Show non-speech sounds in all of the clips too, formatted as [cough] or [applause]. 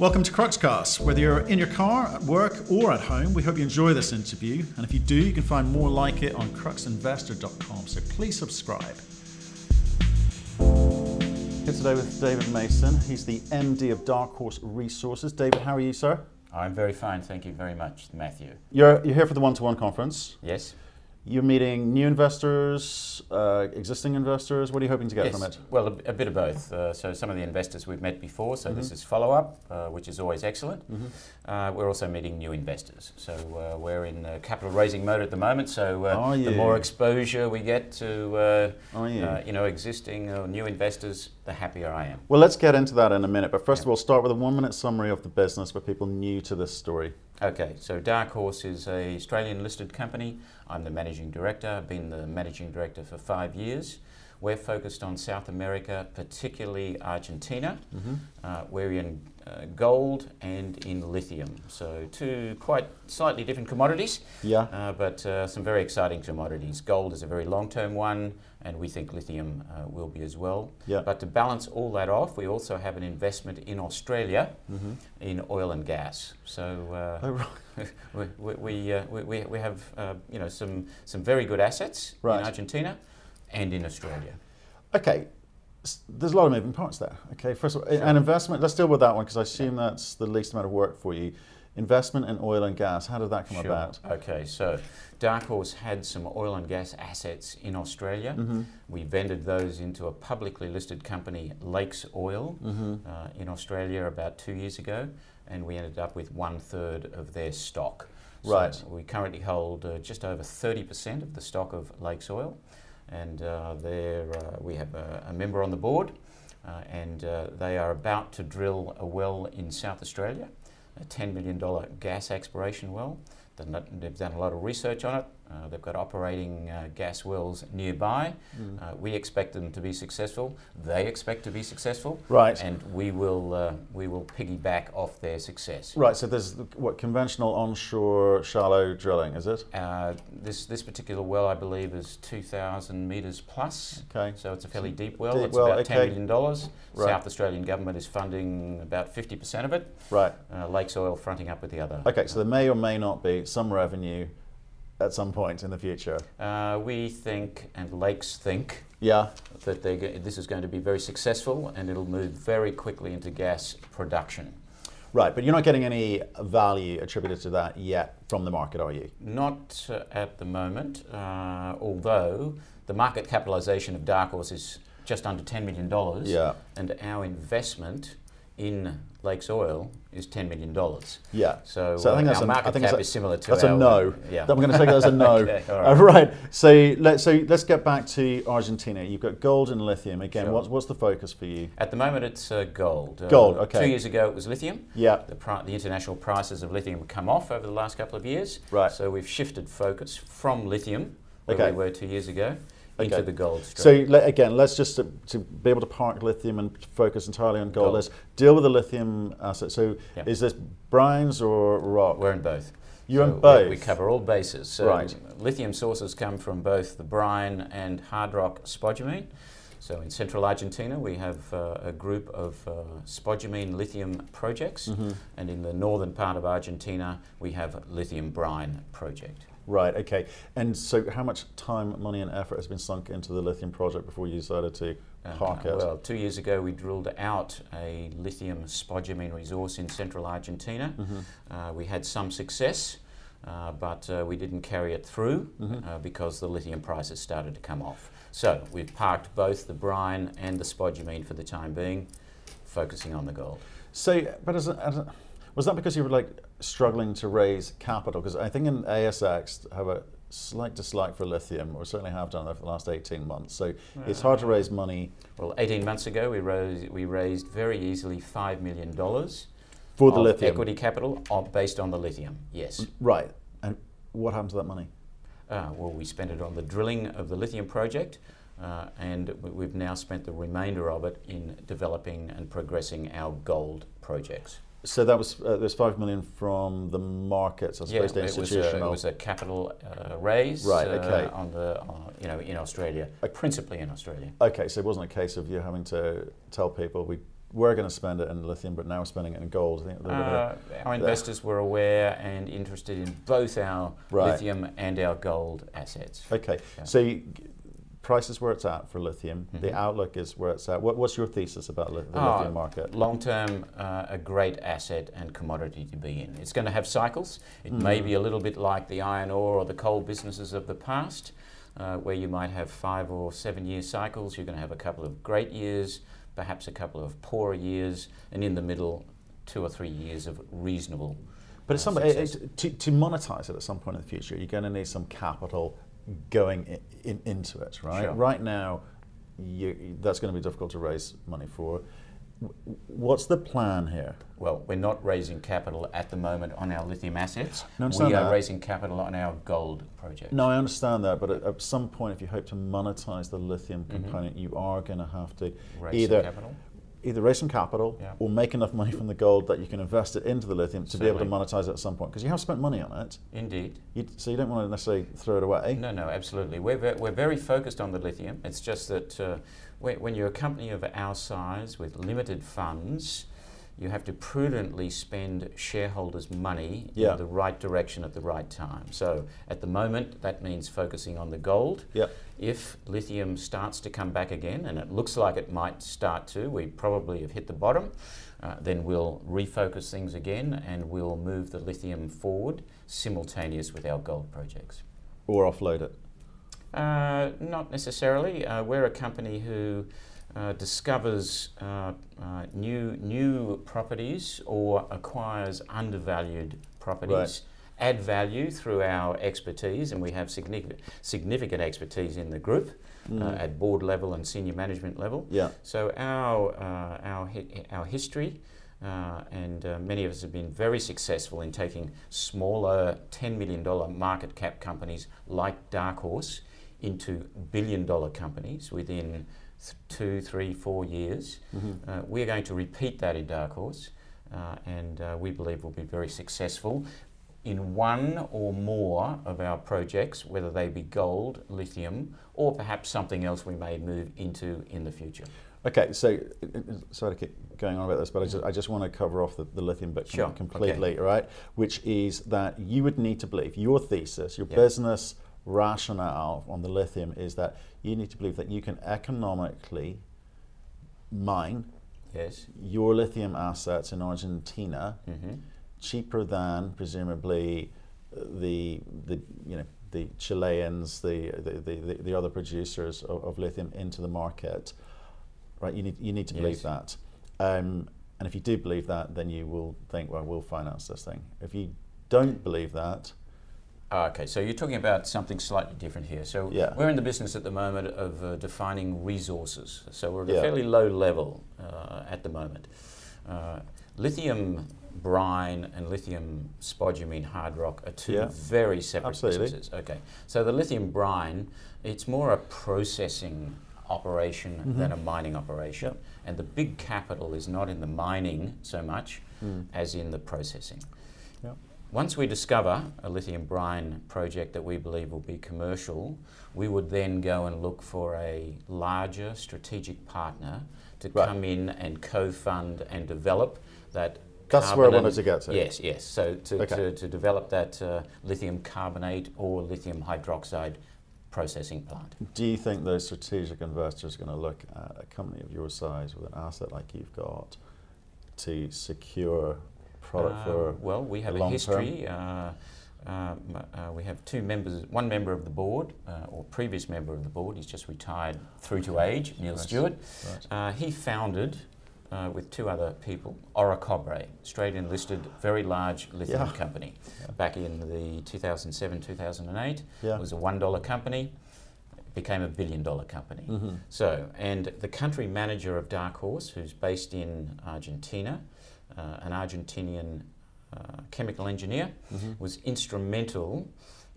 Welcome to Cruxcast. Whether you're in your car, at work, or at home, we hope you enjoy this interview. And if you do, you can find more like it on cruxinvestor.com. So please subscribe. Here today with David Mason. He's the MD of Dark Horse Resources. David, how are you, sir? I'm very fine, thank you very much, Matthew. You're, you're here for the one to one conference. Yes? You're meeting new investors, uh, existing investors. What are you hoping to get yes. from it? Well, a, a bit of both. Uh, so, some of the investors we've met before, so mm-hmm. this is follow up, uh, which is always excellent. Mm-hmm. Uh, we're also meeting new investors. So, uh, we're in capital raising mode at the moment. So, uh, the more exposure we get to you know, existing or new investors, the happier I am. Well, let's get into that in a minute. But first yeah. of all, start with a one minute summary of the business for people new to this story. Okay, so Dark Horse is a Australian listed company. I'm the managing director. I've been the managing director for five years. We're focused on South America, particularly Argentina. Mm-hmm. Uh, we're in uh, gold and in lithium. So, two quite slightly different commodities, yeah. Uh, but uh, some very exciting commodities. Gold is a very long term one, and we think lithium uh, will be as well. Yeah. But to balance all that off, we also have an investment in Australia mm-hmm. in oil and gas. So uh, oh, right. [laughs] we, we, uh, we, we, have uh, you know, some, some very good assets right. in Argentina and in Australia. Okay, there's a lot of moving parts there. Okay, first of all, sure. an investment. Let's deal with that one because I assume yeah. that's the least amount of work for you. Investment in oil and gas. How did that come sure. about? Okay, so Dark Horse had some oil and gas assets in Australia. Mm-hmm. We vended those into a publicly listed company, Lakes Oil, mm-hmm. uh, in Australia about two years ago, and we ended up with one third of their stock. So right. We currently hold uh, just over 30% of the stock of Lakes Oil, and uh, there uh, we have a, a, member on the board, uh, and uh, they are about to drill a well in South Australia, a $10 million gas exploration well. They've done a lot of research on it. Uh, they've got operating uh, gas wells nearby. Mm. Uh, we expect them to be successful. They expect to be successful. Right. And we will uh, we will piggyback off their success. Right. So there's what conventional onshore shallow drilling, is it? Uh, this this particular well, I believe, is 2,000 meters plus. Okay. So it's a fairly deep well. Deep it's well, about okay. 10 million dollars. Right. South Australian government is funding about 50% of it. Right. Uh, Lakes Oil fronting up with the other. Okay. So there may or may not be some revenue at some point in the future? Uh, we think, and Lakes think, yeah. that this is going to be very successful and it'll move very quickly into gas production. Right, but you're not getting any value attributed to that yet from the market, are you? Not uh, at the moment, uh, although the market capitalization of Dark Horse is just under $10 million. Yeah. And our investment in Lakes Oil is ten million dollars. Yeah. So, so I think uh, that's our a, market cap a, is similar to that's our, a no. Yeah. I'm going to take that as a no. [laughs] okay, all right. Uh, right. So let's so let's get back to Argentina. You've got gold and lithium again. Sure. What's what's the focus for you? At the moment, it's uh, gold. Uh, gold. Okay. Two years ago, it was lithium. Yeah. The, pri- the international prices of lithium have come off over the last couple of years. Right. So we've shifted focus from lithium, where okay. we were two years ago, okay. into the gold stream. So le- again, let's just to, to, be able to park lithium and focus entirely on gold, gold. Let's deal with the lithium asset. So yep. is this brines or rock? We're in both. You're so in both. We, we, cover all bases. So right. lithium sources come from both the brine and hard rock spodumene. So in central Argentina, we have uh, a group of uh, spodumene lithium projects, mm-hmm. and in the northern part of Argentina, we have lithium brine project. Right, okay. And so, how much time, money, and effort has been sunk into the lithium project before you decided to uh, park it? Well, two years ago, we drilled out a lithium spodumene resource in central Argentina. Mm-hmm. Uh, we had some success. Uh, but uh, we didn't carry it through mm-hmm. Uh, because the lithium prices started to come off. So we've parked both the brine and the spodumene for the time being, focusing on the gold. So, but as a, as a was that because you were like struggling to raise capital? Because I think in ASX have a slight dislike for lithium, or certainly have done over the last 18 months. So it's hard to raise money. Well, 18 months ago, we, rose, we raised very easily $5 million for the lithium equity capital based on the lithium, yes. Right. And what happened to that money? Uh, well, we spent it on the drilling of the lithium project. Uh, and we've now spent the remainder of it in developing and progressing our gold projects. So that was uh, there's five million from the markets I suppose, yeah, to institutional. It was a, it was a capital uh, raise, right? Uh, Okay. on the uh, you know in Australia, principally in Australia. Okay, so it wasn't a case of you having to tell people we were going to spend it in lithium, but now we're spending it in gold. I think they're gonna- Uh, our investors were aware and interested in both our Right. lithium and our gold assets. okay, yeah. so you, price is where it's at for lithium. The Mhm. outlook is where it's at. What, what's your thesis about li- the Ah, lithium market? Long term, uh, a great asset and commodity to be in. It's going to have cycles. It may Mm. be a little bit like the iron ore or the coal businesses of the past, uh, where you might have five or seven year cycles. You're going to have a couple of great years, perhaps a couple of poorer years, and in the middle, two or three years of reasonable. But it's uh, some, it, it- to, to monetize it at some point in the future, you're going to need some capital going in, in, into it, right? Sure. Right now, you, that's going to be difficult to raise money for. What's the plan here? Well, we're not raising capital at the moment on our lithium assets. No, I understand we are that. raising capital on our gold project. No, I understand that, but at, at some point, if you hope to monetize the lithium Mhm. component, you are going to have to Raise either capital. Either raise some capital Yeah. or make enough money from the gold that you can invest it into the lithium to be able to monetize it at some point. Because you have spent money on it, Indeed. you, so you don't want to necessarily throw it away. No, no, absolutely. We're, ve- we're very focused on the lithium. It's just that uh, when you're a company of our size with limited funds, you have to prudently spend shareholders' money Yeah. in the right direction at the right time. So at the moment, that means focusing on the gold. Yep. If lithium starts to come back again, and it looks like it might start to, we probably have hit the bottom, uh, then we'll refocus things again and we'll move the lithium forward simultaneous with our gold projects. Or offload it. Uh, not necessarily. Uh, we're a company who uh, discovers uh, uh, new new properties or acquires undervalued properties. Right. Add value through our expertise, and we have significant significant expertise in the group uh, Mm. at board level and senior management level. Yeah. So our uh, our hi- our history, uh, and uh, many of us have been very successful in taking smaller ten million dollar market cap companies like Dark Horse into billion dollar companies within th- two, three, four years. Mhm. Uh, we're going to repeat that in Dark Horse, uh, and uh, we believe we'll be very successful in one or more of our projects, whether they be gold, lithium, or perhaps something else we may move into in the future. Okay, so uh, uh, sorry to keep going on about this, but I just, I just want to cover off the, the lithium bit Sure, completely, right? Which is that you would need to believe your thesis, your Yeah. business rationale on the lithium is that you need to believe that you can economically mine Yes. your lithium assets in Argentina hmm cheaper than presumably the the you know the Chileans, the the, the, the, the other producers of, of lithium into the market, right? You need you need to believe Yes. that, um, and if you do believe that, then you will think, well, we'll finance this thing. If you don't believe that, Ah, Okay, so you're talking about something slightly different here. So Yeah. we're in the business at the moment of uh, defining resources. So we're at a fairly low level uh, at the moment. Uh, lithium brine and lithium spodumene hard rock are two Yeah. very separate Absolutely. businesses. Okay, so the lithium brine, it's more a processing operation than a mining operation, Yep. and the big capital is not in the mining so much as in the processing. Yep. Once we discover a lithium brine project that we believe will be commercial, we would then go and look for a larger strategic partner to Right. come in and co-fund and develop that. That's where I wanted to get to. Yes, yes. So to, Okay. to, to develop that uh, lithium carbonate or lithium hydroxide processing plant. do you think those strategic investors are going to look at a company of your size with an asset like you've got to secure product Uh, for well, we have a history. Uh, um, uh, we have two members, one member of the board, uh, or previous member of the board, he's just retired through to age, Neil Nice. Stuart. Right. Uh, he founded, uh, with two other people, Orocobre, Australian listed, very large lithium Yeah. company. Yeah. Back in the 2007 2008, Yeah. it was a $1 company, became a billion dollar company. Mhm. So, and the country manager of Dark Horse, who's based in Argentina, uh, an Argentinian uh, chemical engineer, Mhm. was instrumental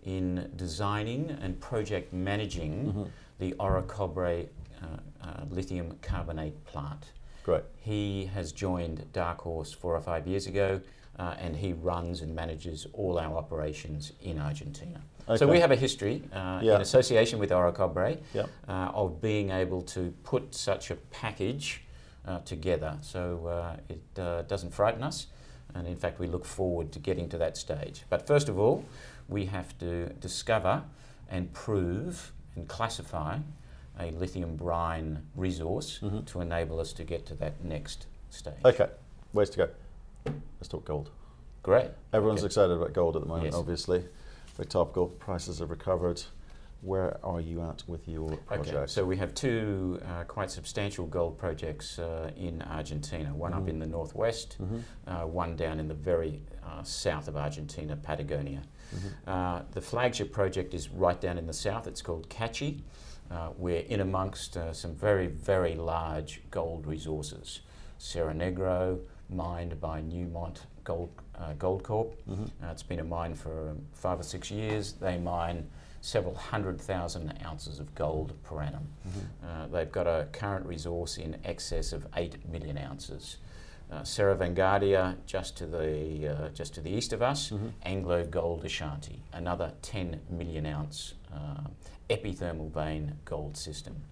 in designing and project managing Mhm. the Orocobre uh, uh, lithium carbonate plant. Great. He has joined Dark Horse four or five years ago, uh, and he runs and manages all our operations in Argentina. So we have a history uh, Yeah. in association with Orocobre Yep. uh, of being able to put such a package uh, together. So uh, it uh, doesn't frighten us, and in fact, we look forward to getting to that stage. But first of all, we have to discover and prove and classify a lithium brine resource Mhm. to enable us to get to that next stage. Okay, ways to go. Let's talk gold. Great. Everyone's Okay. excited about gold at the moment, Yes. obviously. Very topical. Prices have recovered. Where are you at with your project? Okay, so we have two uh, quite substantial gold projects uh, in Argentina. One up Mhm. in the northwest, Mhm, uh, one down in the very uh, south of Argentina, Patagonia. mhm. Uh, the flagship project is right down in the south. It's called Cachi. Uh, we're in amongst uh, some very, very large gold resources. Cerro Negro, mined by Newmont Gold, uh, Goldcorp. Mhm. Uh, it's been a mine for um, five or six years. They mine several hundred thousand ounces of gold per annum. Mhm. Uh, they've got a current resource in excess of 8 million ounces. Uh, Cerro Vanguardia, just to the uh, just to the east of us, Mhm. AngloGold Ashanti, another 10 million ounce uh, epithermal vein gold system.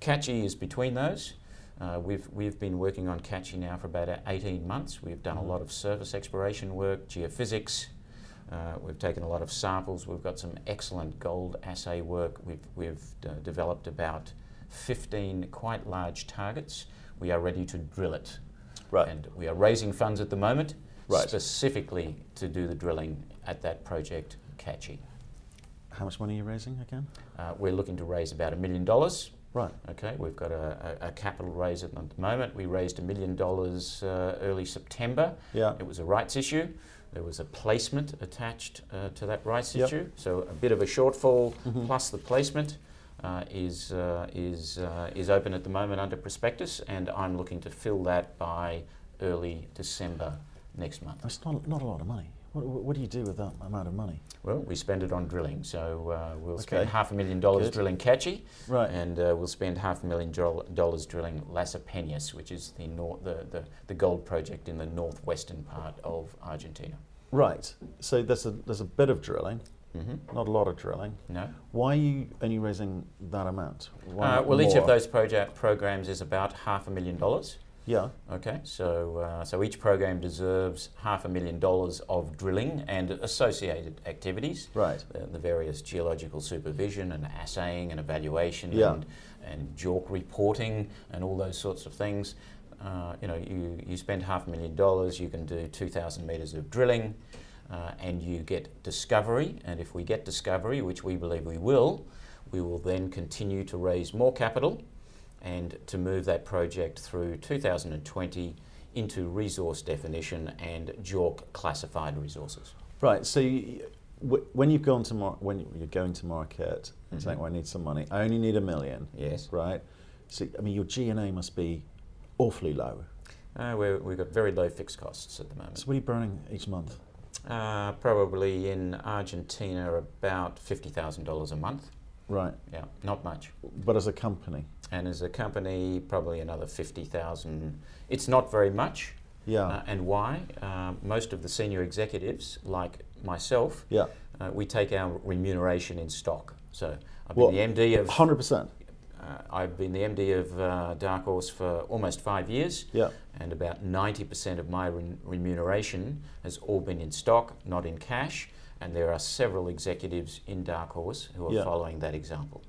Cachi is between those. Uh, we've, we've been working on Cachi now for about 18 months. We've done Mhm. a lot of surface exploration work, geophysics. Uh, we've taken a lot of samples. We've got some excellent gold assay work. We've, we've uh, developed about 15 quite large targets. We are ready to drill it. Right. And we are raising funds at the moment Right. specifically to do the drilling at that project, Cachi. How much money are you raising again? Uh, we're looking to raise about a million dollars. Right. Okay, we've got a, a, a capital raise at the moment. We raised a million dollars uh, early September. Yeah. It was a rights issue. There was a placement attached uh, to that rights Yep. issue. So a bit of a shortfall Mhm. plus the placement uh, is, uh, is, uh, is open at the moment under prospectus, and I'm looking to fill that by early December next month. That's not, not a lot of money. What, what do you do with that amount of money? Well, we spend it on drilling, so uh, we'll spend half a million dollars Good. drilling Cachi, Right. and uh, we'll spend half a million dol- dollars drilling Las Opeñas, which is the, nor- the, the, the gold project in the northwestern part of Argentina. Right. So there's a there's a bit of drilling, hmm not a lot of drilling. No. Why are you only raising that amount? Uh, well, each of those project programs is about half a million dollars. Yeah. Okay, so uh, so each program deserves half a million dollars of drilling and associated activities. Right. the, the various geological supervision and assaying and evaluation Yeah. and, and JORC reporting and all those sorts of things. Uh, you know, you, you spend half a million dollars, you can do 2,000 metres of drilling, uh, and you get discovery. And if we get discovery, which we believe we will, we will then continue to raise more capital and to move that project through 2020 into resource definition and JORC classified resources. Right. So you, w- when you've gone to mar- when you're going to market and saying, Mhm. "Well, I need some money. I only need a million. Yes. Right. So I mean, your G and A must be awfully low. Uh, we're, we've got very low fixed costs at the moment. So what are you burning each month? Uh, probably in Argentina about $50,000 a month. Right. Yeah, not much. But as a company, And as a company, probably another 50,000. It's not very much. yeah. Uh, and why? Uh, most of the senior executives, like myself, yeah. uh, we take our remuneration in stock. So I've Well, been the MD of Hundred percent. uh, I've been the MD of uh, Dark Horse for almost five years. Yeah. and about 90% of my re- remuneration has all been in stock, not in cash. And there are several executives in Dark Horse who are Yeah. following that example.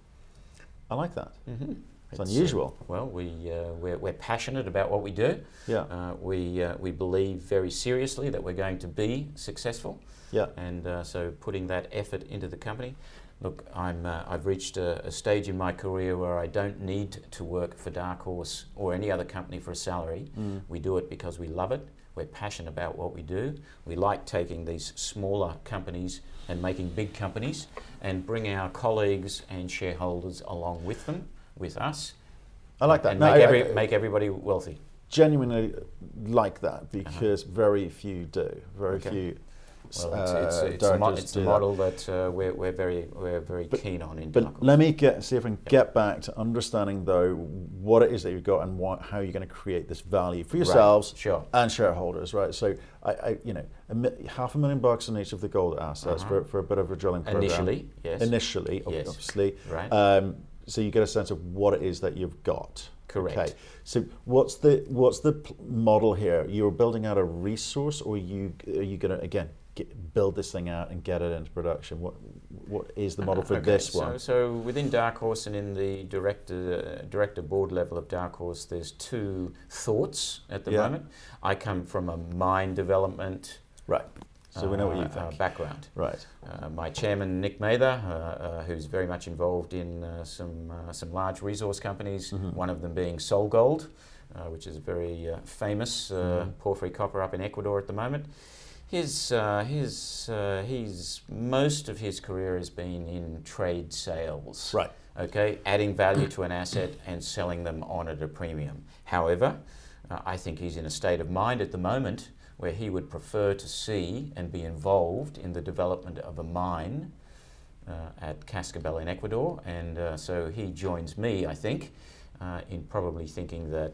I like that. Mm-hmm. It's unusual. well, we, uh, we're, we're passionate about what we do. Yeah. Uh, we, uh, we believe very seriously that we're going to be successful. Yeah. And uh, so putting that effort into the company. Look, I'm, uh, I've reached a, a stage in my career where I don't need to work for Dark Horse or any other company for a salary. Mm. We do it because we love it. We're passionate about what we do. We like taking these smaller companies and making big companies and bring our colleagues and shareholders along with them, with us. I like that. And No, make, I- every, I- make everybody wealthy. genuinely like that because very few do. Very Okay. few. Well, it's, uh, it's, it's, a, mo- it's a model that uh, we're, we're very, we're very But- keen on in But let me get see if I can get back to understanding though what it is that you've got and what, how you're going to create this value for Right, yourselves Sure. and shareholders, right? So, I, I you know, a mi- half a million bucks on each of the gold assets Uh-huh. for, for a bit of a drilling program. Initially, yes. Initially, Yes. obviously. right. Um, so you get a sense of what it is that you've got. Correct. Okay. So what's the what's the model here? You're building out a resource, or you are you going to again get, build this thing out and get it into production? What what is the model for Okay, this so, one? So within Dark Horse and in the director, uh, director board level of Dark Horse, there's two thoughts at the Yeah. moment. I come from a mine development Right. So we know what you uh, think. uh, background. right. Uh, my chairman, Nick Mather, who's very much involved in uh, some, uh, some large resource companies, Mhm. one of them being SolGold, uh, which is a very uh, famous uh, Mhm. porphyry copper up in Ecuador at the moment. His, uh, his, uh, his, most of his career has been in trade sales Right. okay, adding value to an asset and selling them on at a premium. However, uh, I think he's in a state of mind at the moment where he would prefer to see and be involved in the development of a mine uh, at Cascabel in Ecuador, and uh, so he joins me, I think, uh, in probably thinking that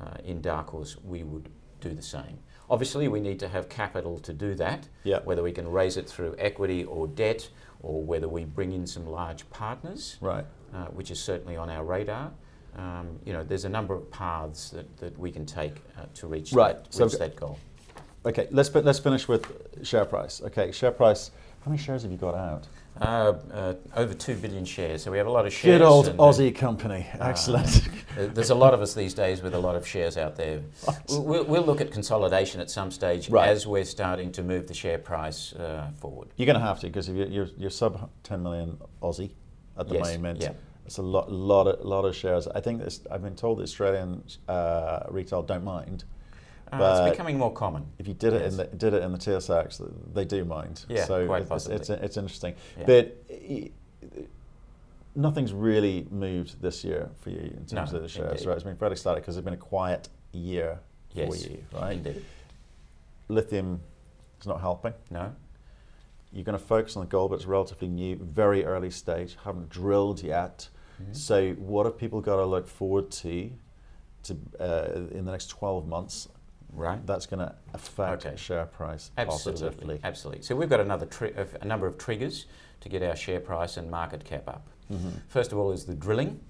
uh, in Dark Horse we would do the same. Obviously, we need to have capital to do that Yeah. whether we can raise it through equity or debt, or whether we bring in some large partners, Right. uh, which is certainly on our radar. Um, you know, there's a number of paths that, that we can take uh, to reach, Right, that, so- reach that goal. Okay. Let's let's finish with share price. Okay. Share price. How many shares have you got out? Uh, uh, over 2 billion shares, so we have a lot of shares. Good old uh, Aussie company. Excellent. Uh, There's a lot of us these days with a lot of shares out there. We'll, we'll, we'll look at consolidation at some stage Right. as we're starting to move the share price uh, forward. You're going to have to because if you're, you're, you're sub 10 million Aussie at the Yes, moment. yeah. It's a lot, lot, of, lot of shares. I think this, I've been told the Australian uh, retail don't mind. Uh, it's becoming more common. If you did it Yes. in the did it in the TSX, they do mind. Yeah, so quite it's, it's, possibly. it's interesting. Yeah. But i- nothing's really moved this year for you in terms No, of the shares, indeed. right? It's been fairly static because it's been a quiet year for you, right? Indeed. Lithium is not helping. No? You're going to focus on the gold, but it's relatively new, very early stage, haven't drilled yet. Mhm. So, what have people got to look forward to, to uh, in the next 12 months? Right. That's going to affect Okay. share price Absolutely, positively. absolutely. So we've got another tri- uh, a number of triggers to get our share price and market cap up. Mhm. First of all, is the drilling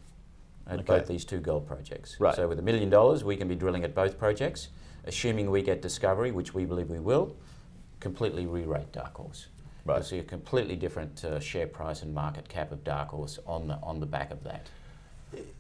at Okay. both these two gold projects. Right. So with a million dollars, we can be drilling at both projects, assuming we get discovery, which we believe we will. Completely re-rate Dark Horse. You'll Right. see a completely different uh, share price and market cap of Dark Horse on the on the back of that.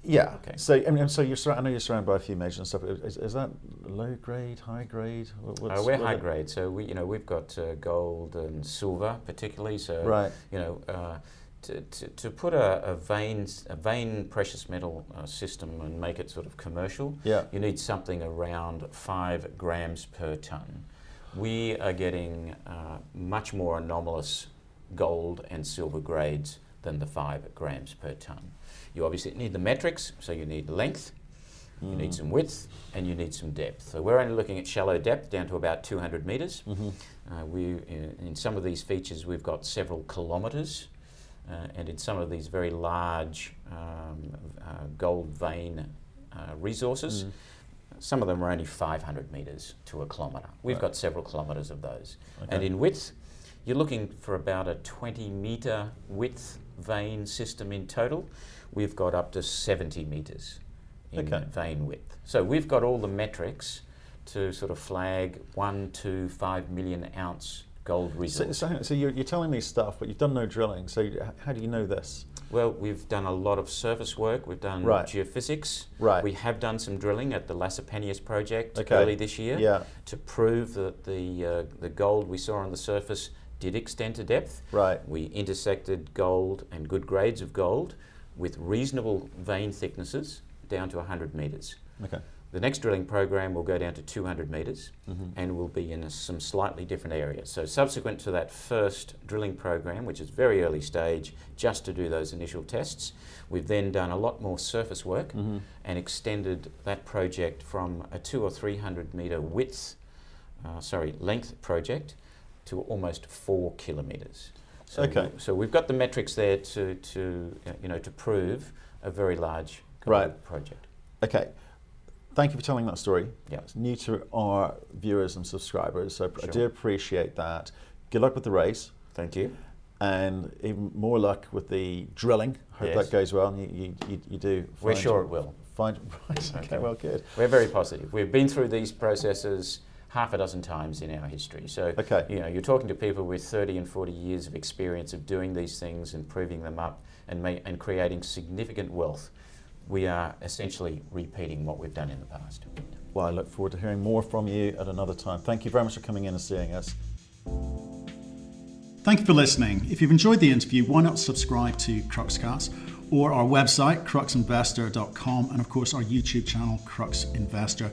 Yeah. Okay. So I mean, so you're surra- I know you're surrounded by a few majors and stuff. Is, is that low grade, high grade? Uh, we're high grade, so we you know we've got uh, gold and silver particularly. So Right. you know, uh, to, to, to put a, a vein a vein precious metal uh, system and make it sort of commercial, Yeah. you need something around five grams per ton. We are getting uh, much more anomalous gold and silver grades than the five grams per ton. You obviously need the metrics, so you need length, you need Mm. some width, and you need some depth. So we're only looking at shallow depth down to about 200 metres. Mhm. Uh, we, in, in some of these features, we've got several kilometres, uh, and in some of these very large um, uh, gold vein uh, resources, Mm. some of them are only 500 metres to a kilometre. We've Right. got several kilometres of those. And in width, you're looking for about a 20 metre width vein system in total. We've got up to 70 metres in Okay. vein width. So we've got all the metrics to sort of flag one to five million ounce gold So, resource. so, so you're, you're telling me stuff, but you've done no drilling. So h- how do you know this? well, we've done a lot of surface work. We've done Right. geophysics. Right. We have done some drilling at the Las Opeñas project Okay. early this year. Yeah. to prove that the, uh, the gold we saw on the surface did extend to depth. Right. We intersected gold and good grades of gold with reasonable vein thicknesses down to 100 metres. Okay. The next drilling program will go down to 200 metres Mhm. and will be in a, some slightly different areas. So, subsequent to that first drilling program, which is very early stage, just to do those initial tests, we've then done a lot more surface work Mhm. and extended that project from a two or three hundred metre width, uh, sorry, length project to almost four kilometres. So, Okay. so we've got the metrics there to, to you know to prove a very large Right. project. Okay. Thank you for telling that story. Yeah. It's new to our viewers and subscribers, so I do appreciate that. Good luck with the race, Thank you. and even more luck with the drilling. Hope Yes. that goes well, and you, you, you, do. We're sure it will. find [laughs] right. Okay, well, good. We're very positive. We've been through these processes half a dozen times in our history. So, okay. you know, you're talking to people with 30 and 40 years of experience of doing these things and proving them up and, ma- and creating significant wealth. We are essentially repeating what we've done in the past. Well, I look forward to hearing more from you at another time. Thank you very much for coming in and seeing us. Thank you for listening. If you've enjoyed the interview, why not subscribe to Cruxcast or our website, cruxinvestor.com, and of course our YouTube channel, Crux Investor.